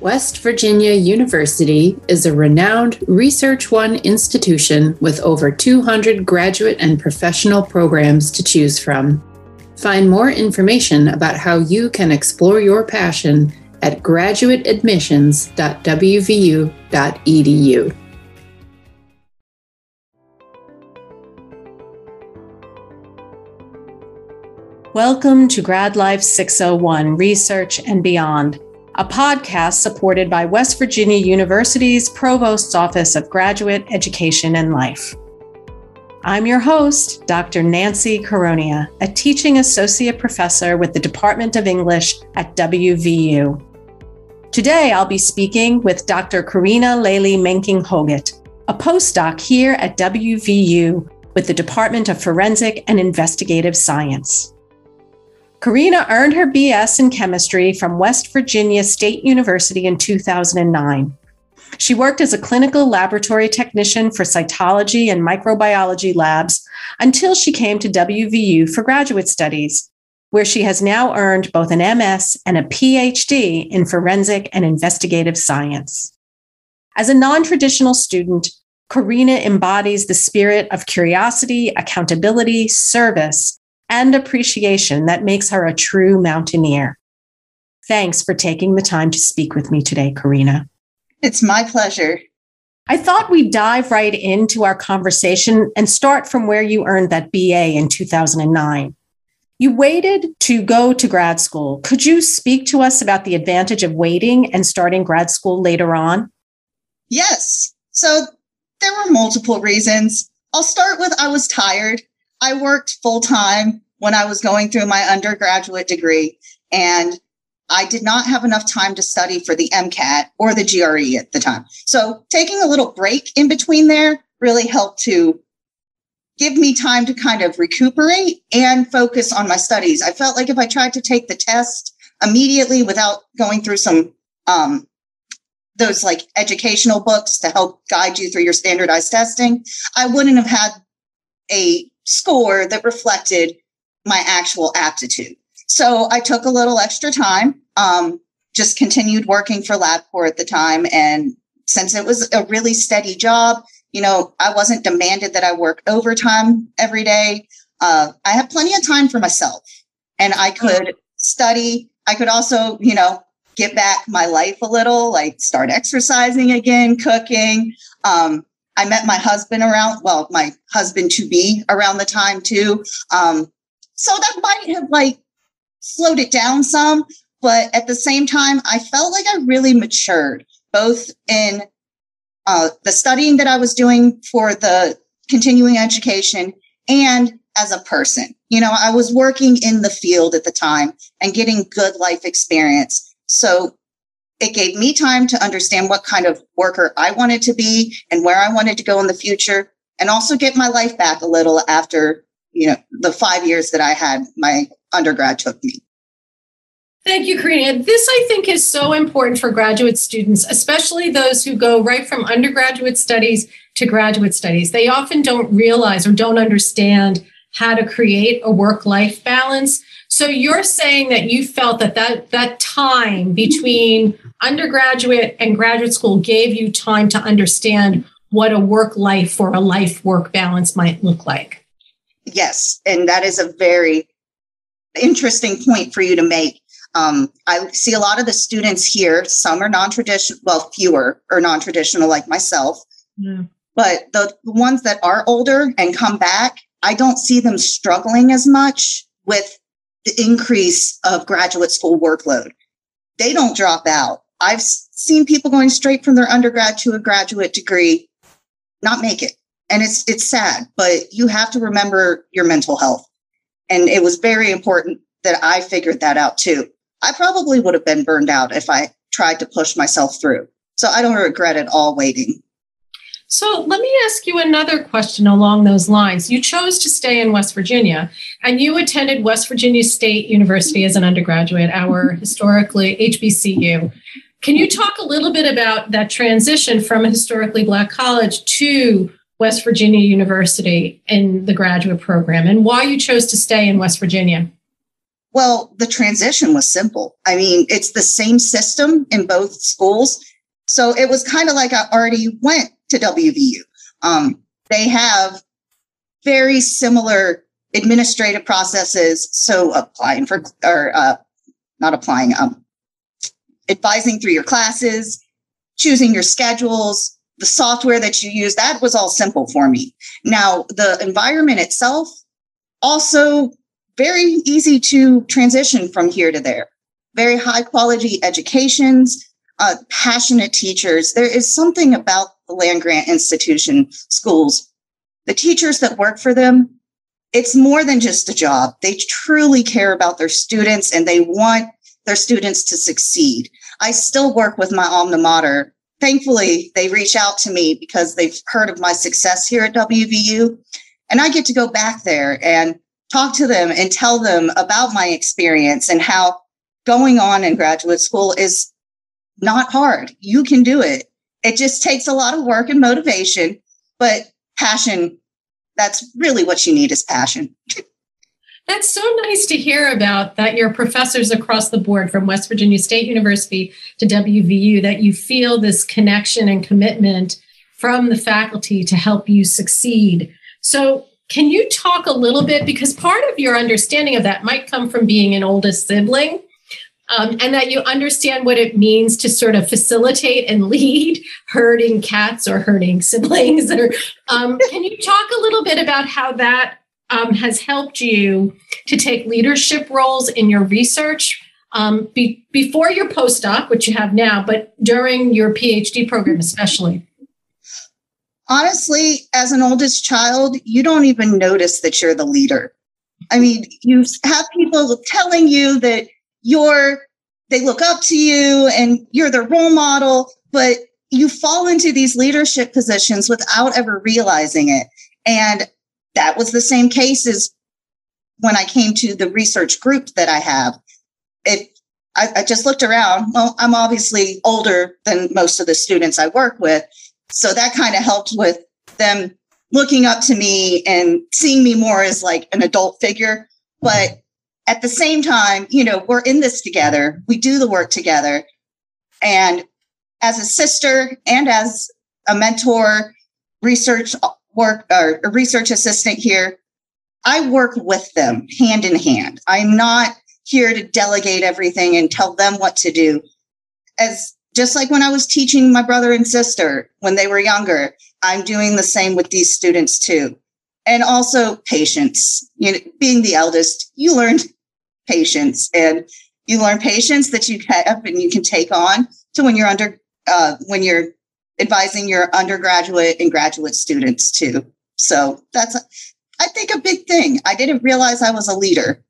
West Virginia University is a renowned Research One institution with over 200 graduate and professional programs to choose from. Find more information about how you can explore your passion at graduateadmissions.wvu.edu. Welcome to Grad Life 601 Research and Beyond a podcast supported by West Virginia University's Provost's Office of Graduate Education and Life. I'm your host, Dr. Nancy Caronia, a teaching associate professor with the Department of English at WVU. Today, I'll be speaking with Dr. Korina Layli Menking Hoggatt, a postdoc here at WVU with the Department of Forensic and Investigative Science. Korina earned her BS in chemistry from West Virginia State University in 2009. She worked as a clinical laboratory technician for cytology and microbiology labs until she came to WVU for graduate studies, where she has now earned both an MS and a PhD in forensic and investigative science. As a non traditional student, Korina embodies the spirit of curiosity, accountability, service, and appreciation that makes her a true mountaineer. Thanks for taking the time to speak with me today, Korina. It's my pleasure. I thought we'd dive right into our conversation and start from where you earned that BA in 2009. You waited to go to grad school. Could you speak to us about the advantage of waiting and starting grad school later on? Yes. So there were multiple reasons. I'll start with I was tired. I worked full time when I was going through my undergraduate degree, and I did not have enough time to study for the MCAT or the GRE at the time. So taking a little break in between there really helped to give me time to kind of recuperate and focus on my studies. I felt like if I tried to take the test immediately without going through some um, those like educational books to help guide you through your standardized testing, I wouldn't have had a score that reflected my actual aptitude. So I took a little extra time, um, just continued working for LabCorp at the time. And since it was a really steady job, you know, I wasn't demanded that I work overtime every day. Uh, I had plenty of time for myself and I could study. I could also, you know, get back my life a little, like start exercising again, cooking. Um, I met my husband around, well, my husband to be around the time too. Um, so that might have like slowed it down some, but at the same time, I felt like I really matured both in uh, the studying that I was doing for the continuing education and as a person. You know, I was working in the field at the time and getting good life experience. So it gave me time to understand what kind of worker I wanted to be and where I wanted to go in the future and also get my life back a little after, you know, the 5 years that I had my undergrad took me. Thank you, Korina. This, I think, is so important for graduate students, especially those who go right from undergraduate studies to graduate studies. They often don't realize or don't understand how to create a work life balance. So you're saying that you felt that, that that time between undergraduate and graduate school gave you time to understand what a work life or a life work balance might look like. Yes. And that is a very interesting point for you to make. Um, I see a lot of the students here, some are non traditional, well, fewer are non traditional like myself. Yeah. But the ones that are older and come back, I don't see them struggling as much with the increase of graduate school workload. They don't drop out. I've seen people going straight from their undergrad to a graduate degree not make it. And it's it's sad, but you have to remember your mental health. And it was very important that I figured that out too. I probably would have been burned out if I tried to push myself through. So I don't regret at all waiting. So let me ask you another question along those lines. You chose to stay in West Virginia and you attended West Virginia State University as an undergraduate, our mm-hmm. historically HBCU. Can you talk a little bit about that transition from a historically Black college to West Virginia University in the graduate program and why you chose to stay in West Virginia? Well, the transition was simple. I mean, it's the same system in both schools. So it was kind of like I already went to WVU. Um, they have very similar administrative processes. So applying for, or uh, not applying, um, advising through your classes, choosing your schedules, the software that you use, that was all simple for me. Now, the environment itself, also very easy to transition from here to there. Very high quality educations, uh, passionate teachers. There is something about the land grant institution schools. The teachers that work for them, it's more than just a job. They truly care about their students and they want their students to succeed. I still work with my alma mater. Thankfully, they reach out to me because they've heard of my success here at WVU. And I get to go back there and talk to them and tell them about my experience and how going on in graduate school is not hard. You can do it. It just takes a lot of work and motivation, but passion, that's really what you need is passion. That's so nice to hear about that your professors across the board from West Virginia State University to WVU that you feel this connection and commitment from the faculty to help you succeed. So can you talk a little bit because part of your understanding of that might come from being an oldest sibling um, and that you understand what it means to sort of facilitate and lead herding cats or herding siblings. Or um, can you talk a little bit about how that um, has helped you to take leadership roles in your research um, be, before your postdoc, which you have now, but during your PhD program, especially? Honestly, as an oldest child, you don't even notice that you're the leader. I mean, you have people telling you that you're they look up to you and you're their role model, but you fall into these leadership positions without ever realizing it. And that was the same case as when I came to the research group that I have. It I, I just looked around. Well, I'm obviously older than most of the students I work with. So that kind of helped with them looking up to me and seeing me more as like an adult figure. But at the same time, you know, we're in this together. We do the work together. And as a sister and as a mentor, research work or a research assistant here, I work with them hand in hand. I'm not here to delegate everything and tell them what to do. As just like when I was teaching my brother and sister when they were younger, I'm doing the same with these students too. And also patience. You know, being the eldest, you learned patience and you learn patience that you have and you can take on to when you're under uh, when you're advising your undergraduate and graduate students too. So that's i think a big thing. I didn't realize i was a leader.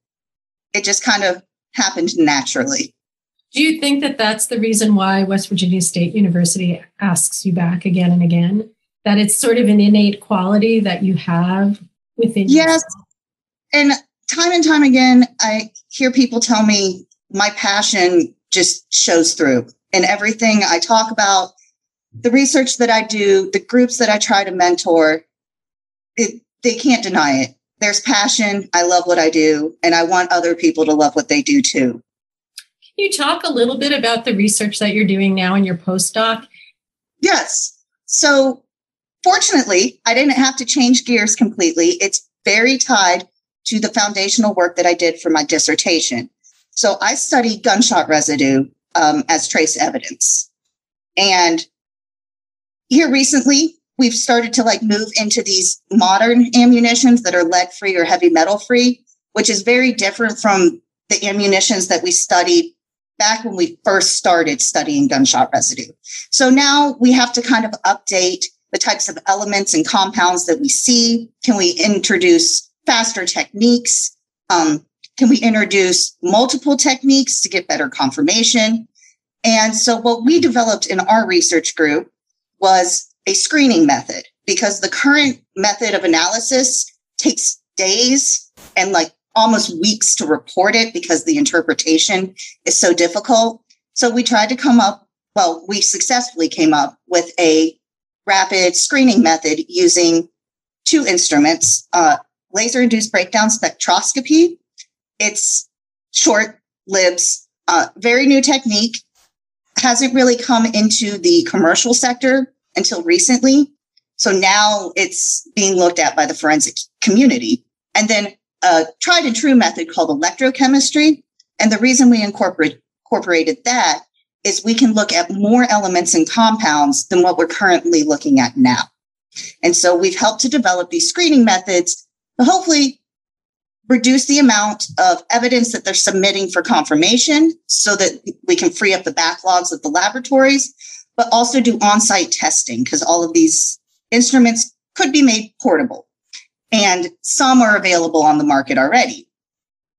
It just kind of happened naturally. Do you think that that's the reason why west virginia state university asks you back again and again? That it's sort of an innate quality that you have within yes. yourself? and time and time again, I hear people tell me my passion just shows through in everything I talk about, the research that I do, the groups that I try to mentor. It, they can't deny it. There's passion. I love what I do, and I want other people to love what they do too. Can you talk a little bit about the research that you're doing now in your postdoc? Yes. So, fortunately, I didn't have to change gears completely. It's very tied to the foundational work that I did for my dissertation. So I studied gunshot residue um, as trace evidence. And here recently, we've started to like move into these modern ammunitions that are lead free or heavy metal free, which is very different from the ammunitions that we studied back when we first started studying gunshot residue. So now we have to kind of update the types of elements and compounds that we see. Can we introduce faster techniques? Um, can we introduce multiple techniques to get better confirmation? And so, what we developed in our research group was a screening method because the current method of analysis takes days and like almost weeks to report it because the interpretation is so difficult. So, we tried to come up, well, we successfully came up with a rapid screening method using two instruments uh, laser induced breakdown spectroscopy. It's short LIBS, uh, very new technique, hasn't really come into the commercial sector until recently. So now it's being looked at by the forensic community. And then a tried and true method called electrochemistry. And the reason we incorporate, incorporated that is we can look at more elements and compounds than what we're currently looking at now. And so we've helped to develop these screening methods to hopefully reduce the amount of evidence that they're submitting for confirmation so that we can free up the backlogs of the laboratories, but also do on site testing because all of these instruments could be made portable and some are available on the market already.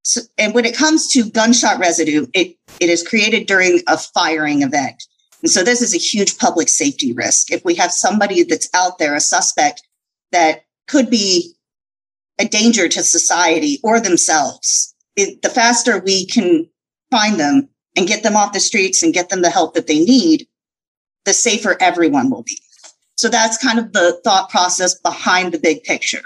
So, and when it comes to gunshot residue, it, it is created during a firing event. And so this is a huge public safety risk. If we have somebody that's out there, a suspect that could be a danger to society or themselves, it, the faster we can find them and get them off the streets and get them the help that they need, the safer everyone will be. So that's kind of the thought process behind the big picture.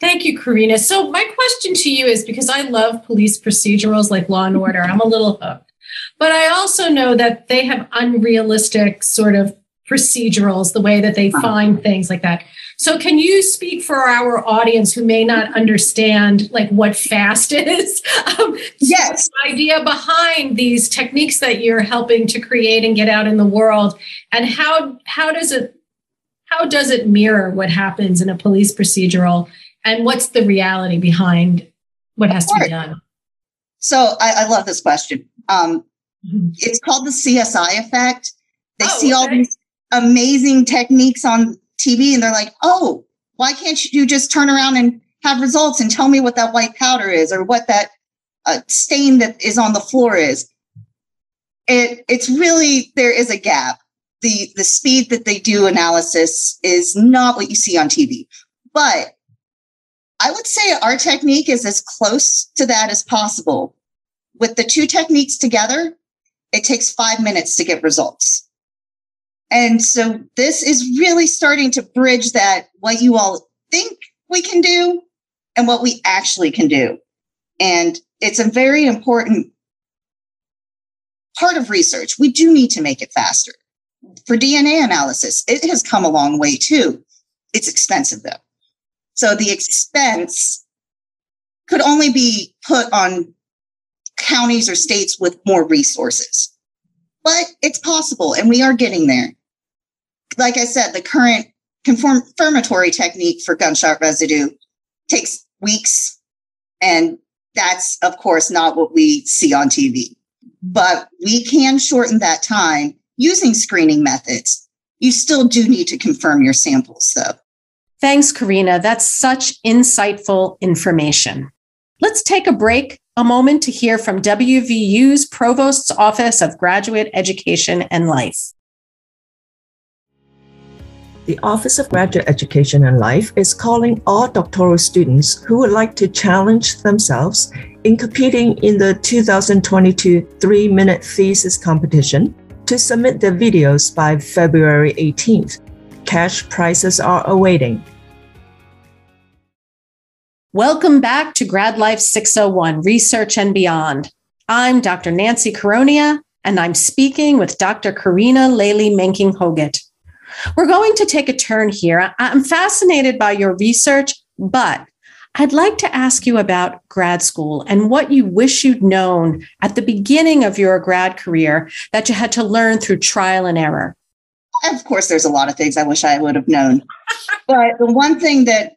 Thank you, Korina. So my question to you is because I love police procedurals like Law and Order, I'm a little hooked. But I also know that they have unrealistic sort of procedurals, the way that they uh-huh. find things like that. So can you speak for our audience who may not understand like what fast is? Um, yes. idea behind these techniques that you're helping to create and get out in the world and how how does it how does it mirror what happens in a police procedural and what's the reality behind what has to be done? So I, I love this question. Um, mm-hmm. It's called the CSI effect. They oh, see okay. all these amazing techniques on TV and they're like, oh, why can't you just turn around and have results and tell me what that white powder is or what that uh, stain that is on the floor is? It, it's really, there is a gap. The, the speed that they do analysis is not what you see on TV. But I would say our technique is as close to that as possible. With the two techniques together, it takes five minutes to get results. And so this is really starting to bridge that what you all think we can do and what we actually can do. And it's a very important part of research. We do need to make it faster. For DNA analysis, it has come a long way too. It's expensive though. So the expense could only be put on counties or states with more resources. But it's possible, and we are getting there. Like I said, the current confirmatory technique for gunshot residue takes weeks, and that's, of course, not what we see on TV. But we can shorten that time using screening methods. You still do need to confirm your samples, though. Thanks, Korina. That's such insightful information. Let's take a break, a moment to hear from WVU's Provost's Office of Graduate Education and Life. The Office of Graduate Education and Life is calling all doctoral students who would like to challenge themselves in competing in the 2022 three minute thesis competition to submit their videos by February 18th. Cash prizes are awaiting. Welcome back to Grad Life 601 Research and Beyond. I'm Dr. Nancy Caronia, and I'm speaking with Dr. Korina Layli Menking Hoggatt. We're going to take a turn here. I'm fascinated by your research, but I'd like to ask you about grad school and what you wish you'd known at the beginning of your grad career that you had to learn through trial and error of course, there's a lot of things I wish I would have known. but the one thing that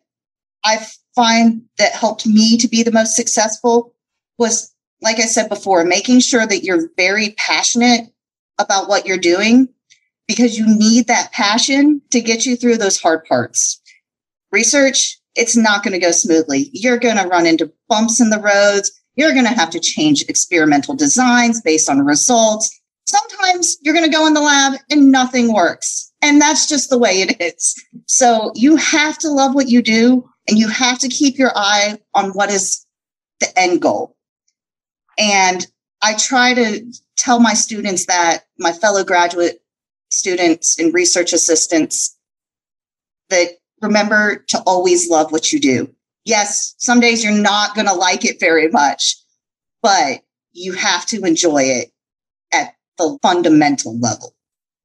I find that helped me to be the most successful was, like I said before, making sure that you're very passionate about what you're doing because you need that passion to get you through those hard parts. Research, it's not going to go smoothly. You're going to run into bumps in the roads. You're going to have to change experimental designs based on results sometimes you're going to go in the lab and nothing works. And that's just the way it is. So you have to love what you do and you have to keep your eye on what is the end goal. And I try to tell my students that, my fellow graduate students and research assistants, that remember to always love what you do. Yes, some days you're not going to like it very much, but you have to enjoy it at the fundamental level.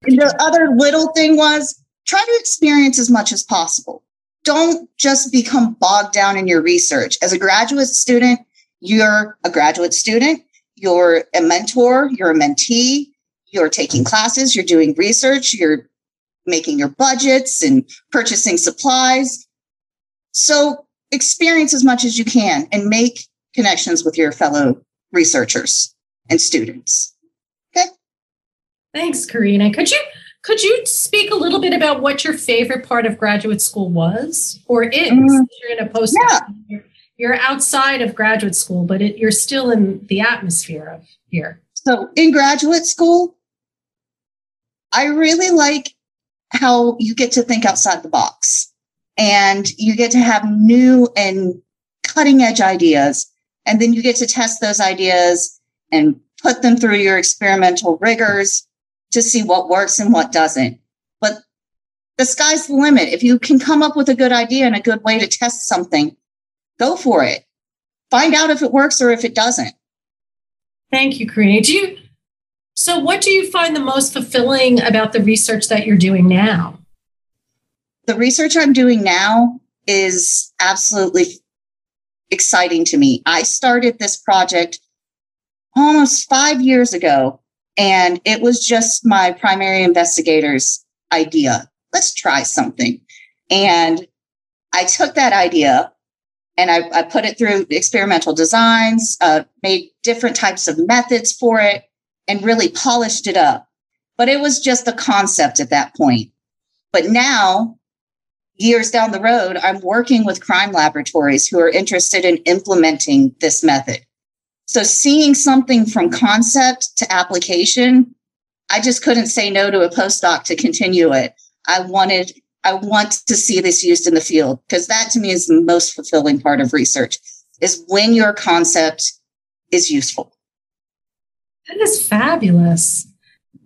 And the other little thing was try to experience as much as possible. Don't just become bogged down in your research. As a graduate student, you're a graduate student, you're a mentor, you're a mentee, you're taking classes, you're doing research, you're making your budgets and purchasing supplies. So experience as much as you can and make connections with your fellow researchers and students. Okay. Thanks, Korina. Could you could you speak a little bit about what your favorite part of graduate school was or is? Mm, you're in a post yeah. you're outside of graduate school, but it, you're still in the atmosphere of here. So in graduate school, I really like how you get to think outside the box and you get to have new and cutting edge ideas. And then you get to test those ideas and put them through your experimental rigors to see what works and what doesn't. But the sky's the limit. If you can come up with a good idea and a good way to test something, go for it. Find out if it works or if it doesn't. Thank you, Korina. Do you so what do you find the most fulfilling about the research that you're doing now? The research I'm doing now is absolutely exciting to me. I started this project almost five years ago and it was just my primary investigator's idea. Let's try something. And I took that idea and I, I put it through experimental designs, uh, made different types of methods for it, and really polished it up. But it was just a concept at that point. But now, years down the road, I'm working with crime laboratories who are interested in implementing this method. So seeing something from concept to application, I just couldn't say no to a postdoc to continue it. I wanted, I want to see this used in the field because that to me is the most fulfilling part of research is when your concept is useful. That is fabulous.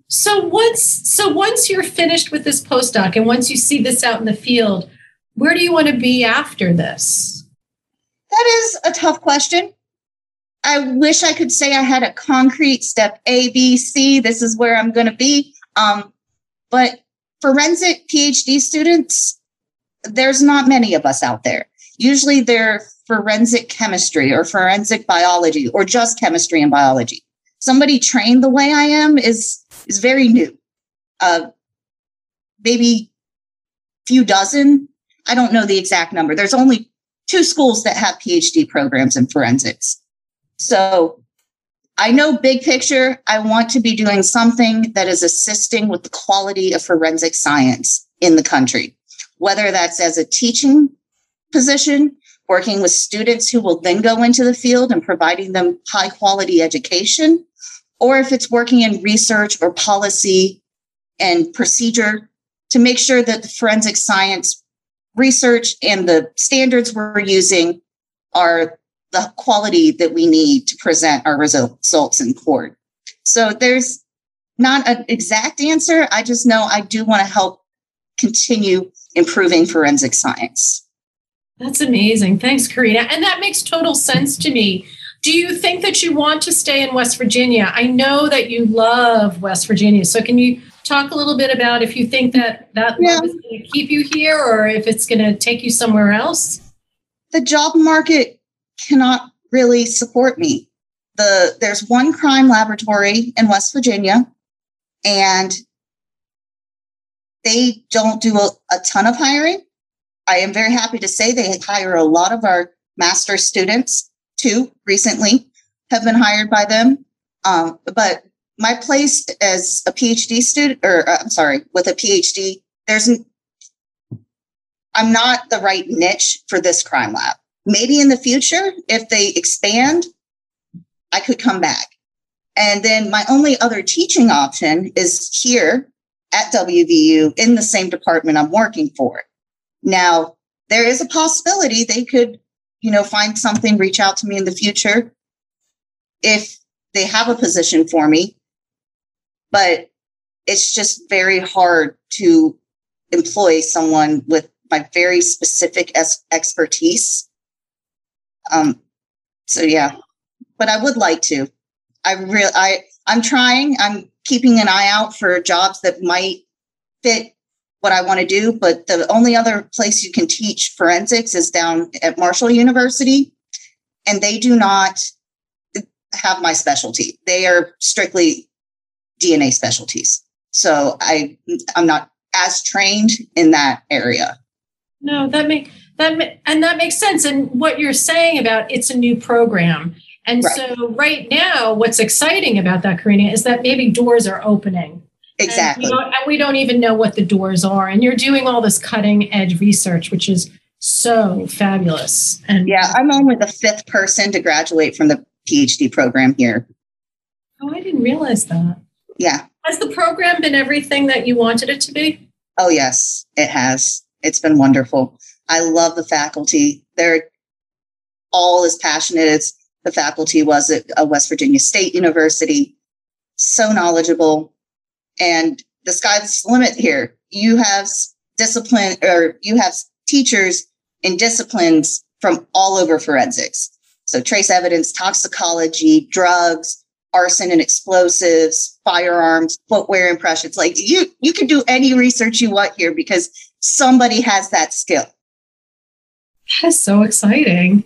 So once so once you're finished with this postdoc and once you see this out in the field, where do you want to be after this? That is a tough question. I wish I could say I had a concrete step A, B, C. This is where I'm going to be. Um, but forensic PhD students, there's not many of us out there. Usually they're forensic chemistry or forensic biology or just chemistry and biology. Somebody trained the way I am is is very new. Uh, maybe few dozen. I don't know the exact number. There's only two schools that have PhD programs in forensics. So I know big picture, I want to be doing something that is assisting with the quality of forensic science in the country, whether that's as a teaching position, working with students who will then go into the field and providing them high quality education, or if it's working in research or policy and procedure to make sure that the forensic science research and the standards we're using are the quality that we need to present our results in court. So there's not an exact answer. I just know I do want to help continue improving forensic science. That's amazing. Thanks, Korina. And that makes total sense to me. Do you think that you want to stay in West Virginia? I know that you love West Virginia. So can you talk a little bit about if you think that that yeah. is going to keep you here or if it's going to take you somewhere else? The job market cannot really support me. The there's one crime laboratory in West Virginia, and they don't do a, a ton of hiring. I am very happy to say they hire a lot of our master students too. Recently, have been hired by them. Um, but my place as a PhD student, or uh, I'm sorry, with a PhD, there's I'm not the right niche for this crime lab. Maybe in the future, if they expand, I could come back. And then my only other teaching option is here at WVU in the same department I'm working for. Now, there is a possibility they could, you know, find something, reach out to me in the future if they have a position for me. But it's just very hard to employ someone with my very specific expertise um, so yeah, but I would like to. I really, I, I'm trying. I'm keeping an eye out for jobs that might fit what I want to do. But the only other place you can teach forensics is down at Marshall University, and they do not have my specialty. They are strictly DNA specialties. So I, I'm not as trained in that area. No, that make that and that makes sense. And what you're saying about it's a new program. And right. so right now, what's exciting about that, Korina, is that maybe doors are opening. Exactly. And, and we don't even know what the doors are. And you're doing all this cutting edge research, which is so fabulous. And yeah, I'm only the fifth person to graduate from the PhD program here. Oh, I didn't realize that. Yeah. Has the program been everything that you wanted it to be? Oh, yes, it has. It's been wonderful. I love the faculty. They're all as passionate as the faculty was at uh, West Virginia State University. So knowledgeable. And the sky's the limit here. You have discipline or you have teachers in disciplines from all over forensics. So trace evidence, toxicology, drugs, arson and explosives, firearms, footwear impressions. Like you, you can do any research you want here because somebody has that skill. That is so exciting.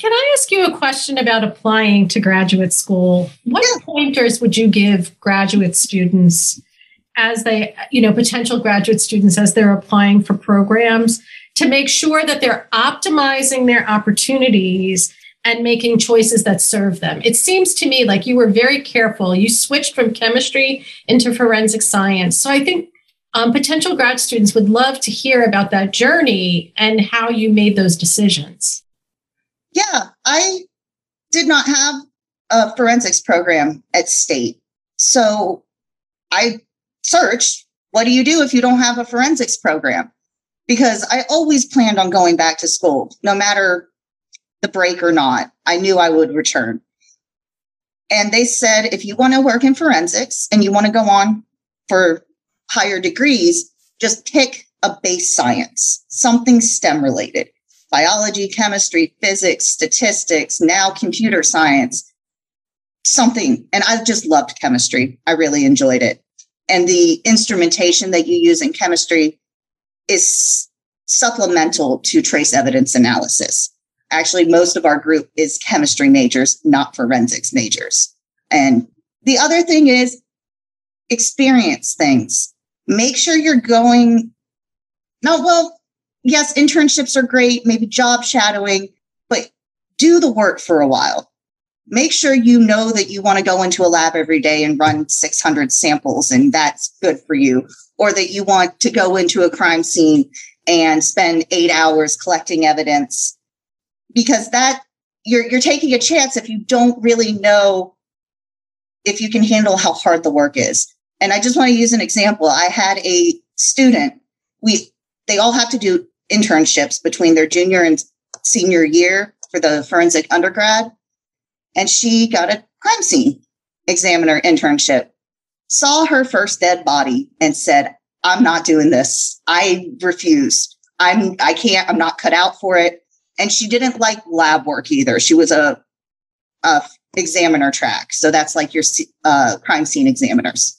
Can I ask you a question about applying to graduate school? What yeah. pointers would you give graduate students as they, you know, potential graduate students as they're applying for programs to make sure that they're optimizing their opportunities and making choices that serve them? It seems to me like you were very careful. You switched from chemistry into forensic science. So I think um, potential grad students would love to hear about that journey and how you made those decisions. Yeah, I did not have a forensics program at state. So I searched, what do you do if you don't have a forensics program? Because I always planned on going back to school, no matter the break or not. I knew I would return. And they said, if you want to work in forensics and you want to go on for higher degrees, just pick a base science, something STEM related biology, chemistry, physics, statistics, now computer science, something. And I just loved chemistry. I really enjoyed it. And the instrumentation that you use in chemistry is supplemental to trace evidence analysis. Actually, most of our group is chemistry majors, not forensics majors. And the other thing is experience things make sure you're going no well yes internships are great maybe job shadowing but do the work for a while. Make sure you know that you want to go into a lab every day and run 600 samples and that's good for you. Or that you want to go into a crime scene and spend eight hours collecting evidence. Because that you're you're taking a chance if you don't really know if you can handle how hard the work is. And I just want to use an example. I had a student, we they all have to do internships between their junior and senior year for the forensic undergrad. And she got a crime scene examiner internship, saw her first dead body and said, I'm not doing this. I refuse. I'm I can't, I'm not cut out for it. And she didn't like lab work either. She was a, a examiner track. So that's like your uh, crime scene examiners.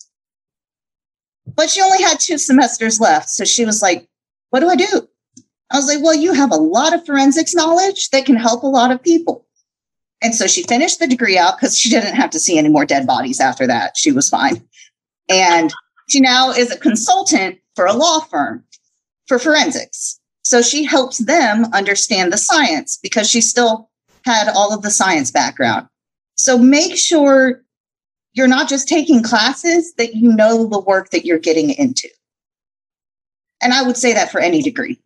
But she only had two semesters left. So she was like, What do I do? I was like, Well, you have a lot of forensics knowledge that can help a lot of people. And so she finished the degree out because she didn't have to see any more dead bodies after that. She was fine. And she now is a consultant for a law firm for forensics. So she helps them understand the science because she still had all of the science background. So make sure you're not just taking classes, that you know the work that you're getting into. And I would say that for any degree.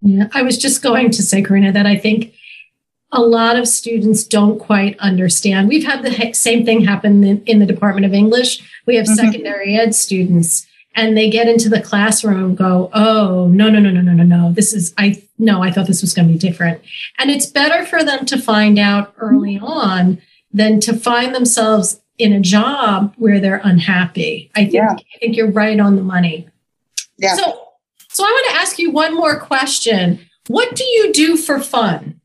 Yeah, I was just going to say, Korina, that I think a lot of students don't quite understand. We've had the same thing happen in, in the Department of English. We have mm-hmm. secondary ed students and they get into the classroom and go, Oh, no, no, no, no, no, no, no. This is, I, no, I thought this was going to be different. And it's better for them to find out early on than to find themselves in a job where they're unhappy. I think yeah. I think you're right on the money. Yeah. So so I want to ask you one more question. What do you do for fun?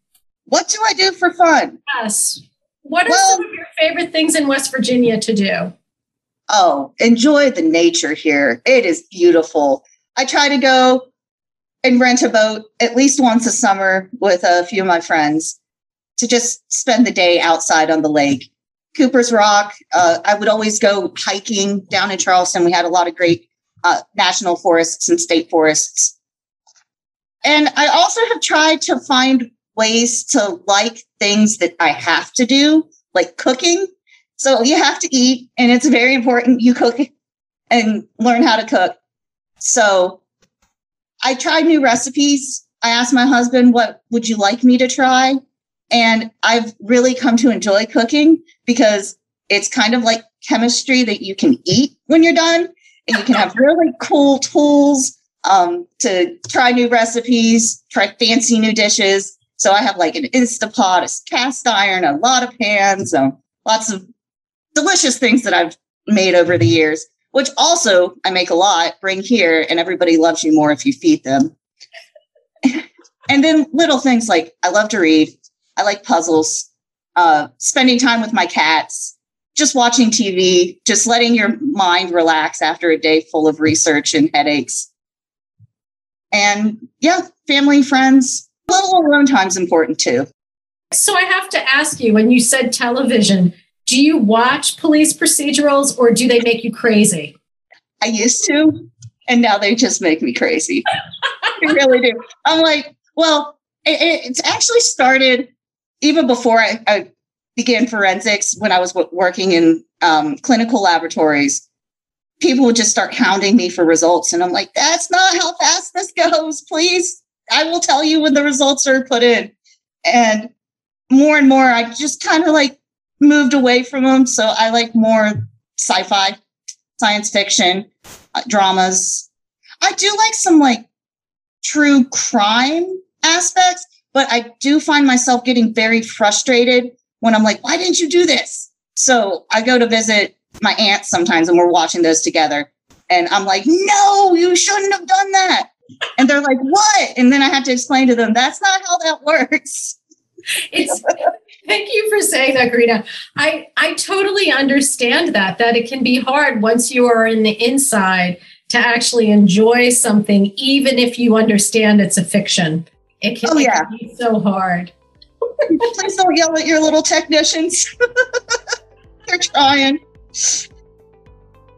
What do I do for fun? Yes. What are well, some of your favorite things in West Virginia to do? Oh, enjoy the nature here. It is beautiful. I try to go and rent a boat at least once a summer with a few of my friends to just spend the day outside on the lake. Cooper's Rock. Uh, I would always go hiking down in Charleston. We had a lot of great uh, national forests and state forests. And I also have tried to find ways to like things that I have to do, like cooking. So you have to eat, and it's very important you cook and learn how to cook. So I tried new recipes. I asked my husband, what would you like me to try? And I've really come to enjoy cooking because it's kind of like chemistry that you can eat when you're done. And you can have really cool tools um, to try new recipes, try fancy new dishes. So I have like an Instapot, a cast iron, a lot of pans, um, lots of delicious things that I've made over the years, which also I make a lot, bring here, and everybody loves you more if you feed them. and then little things like I love to read. I like puzzles, uh, spending time with my cats, just watching TV, just letting your mind relax after a day full of research and headaches. And yeah, family, friends, a little alone time's important too. So I have to ask you when you said television, do you watch police procedurals or do they make you crazy? I used to, and now they just make me crazy. they really do. I'm like, well, it, it's actually started even before I, I began forensics when I was working in um, clinical laboratories. People would just start hounding me for results. And I'm like, that's not how fast this goes. Please, I will tell you when the results are put in. And more and more, I just kind of like moved away from them. So I like more sci fi, science fiction, uh, dramas. I do like some like true crime aspects, but I do find myself getting very frustrated when I'm like, why didn't you do this? So I go to visit my aunt sometimes and we're watching those together. And I'm like, no, you shouldn't have done that. And they're like, what? And then I have to explain to them, that's not how that works. It's thank you for saying that, Korina. I, I totally understand that, that it can be hard once you are in the inside to actually enjoy something, even if you understand it's a fiction. It can, oh, yeah. It can be so hard. Please don't yell at your little technicians. They're trying.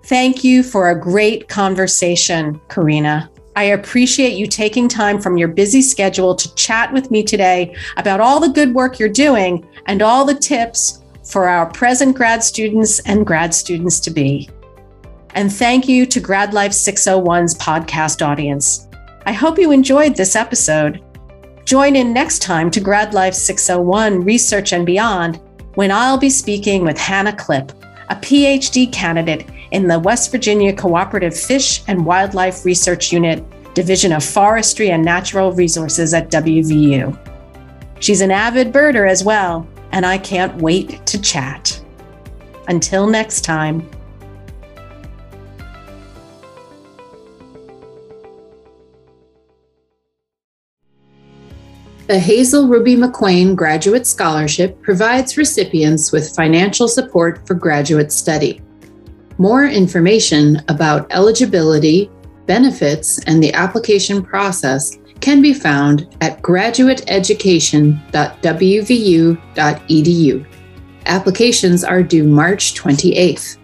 Thank you for a great conversation, Korina. I appreciate you taking time from your busy schedule to chat with me today about all the good work you're doing and all the tips for our present grad students and grad students to be. And thank you to Grad Life 601's podcast audience. I hope you enjoyed this episode. Join in next time to Grad Life 601 Research and Beyond when I'll be speaking with Hannah Clip, a PhD candidate in the West Virginia Cooperative Fish and Wildlife Research Unit, Division of Forestry and Natural Resources at WVU. She's an avid birder as well, and I can't wait to chat. Until next time. The Hazel Ruby McQueen Graduate Scholarship provides recipients with financial support for graduate study. More information about eligibility, benefits, and the application process can be found at graduateeducation.wvu.edu. Applications are due March 28th.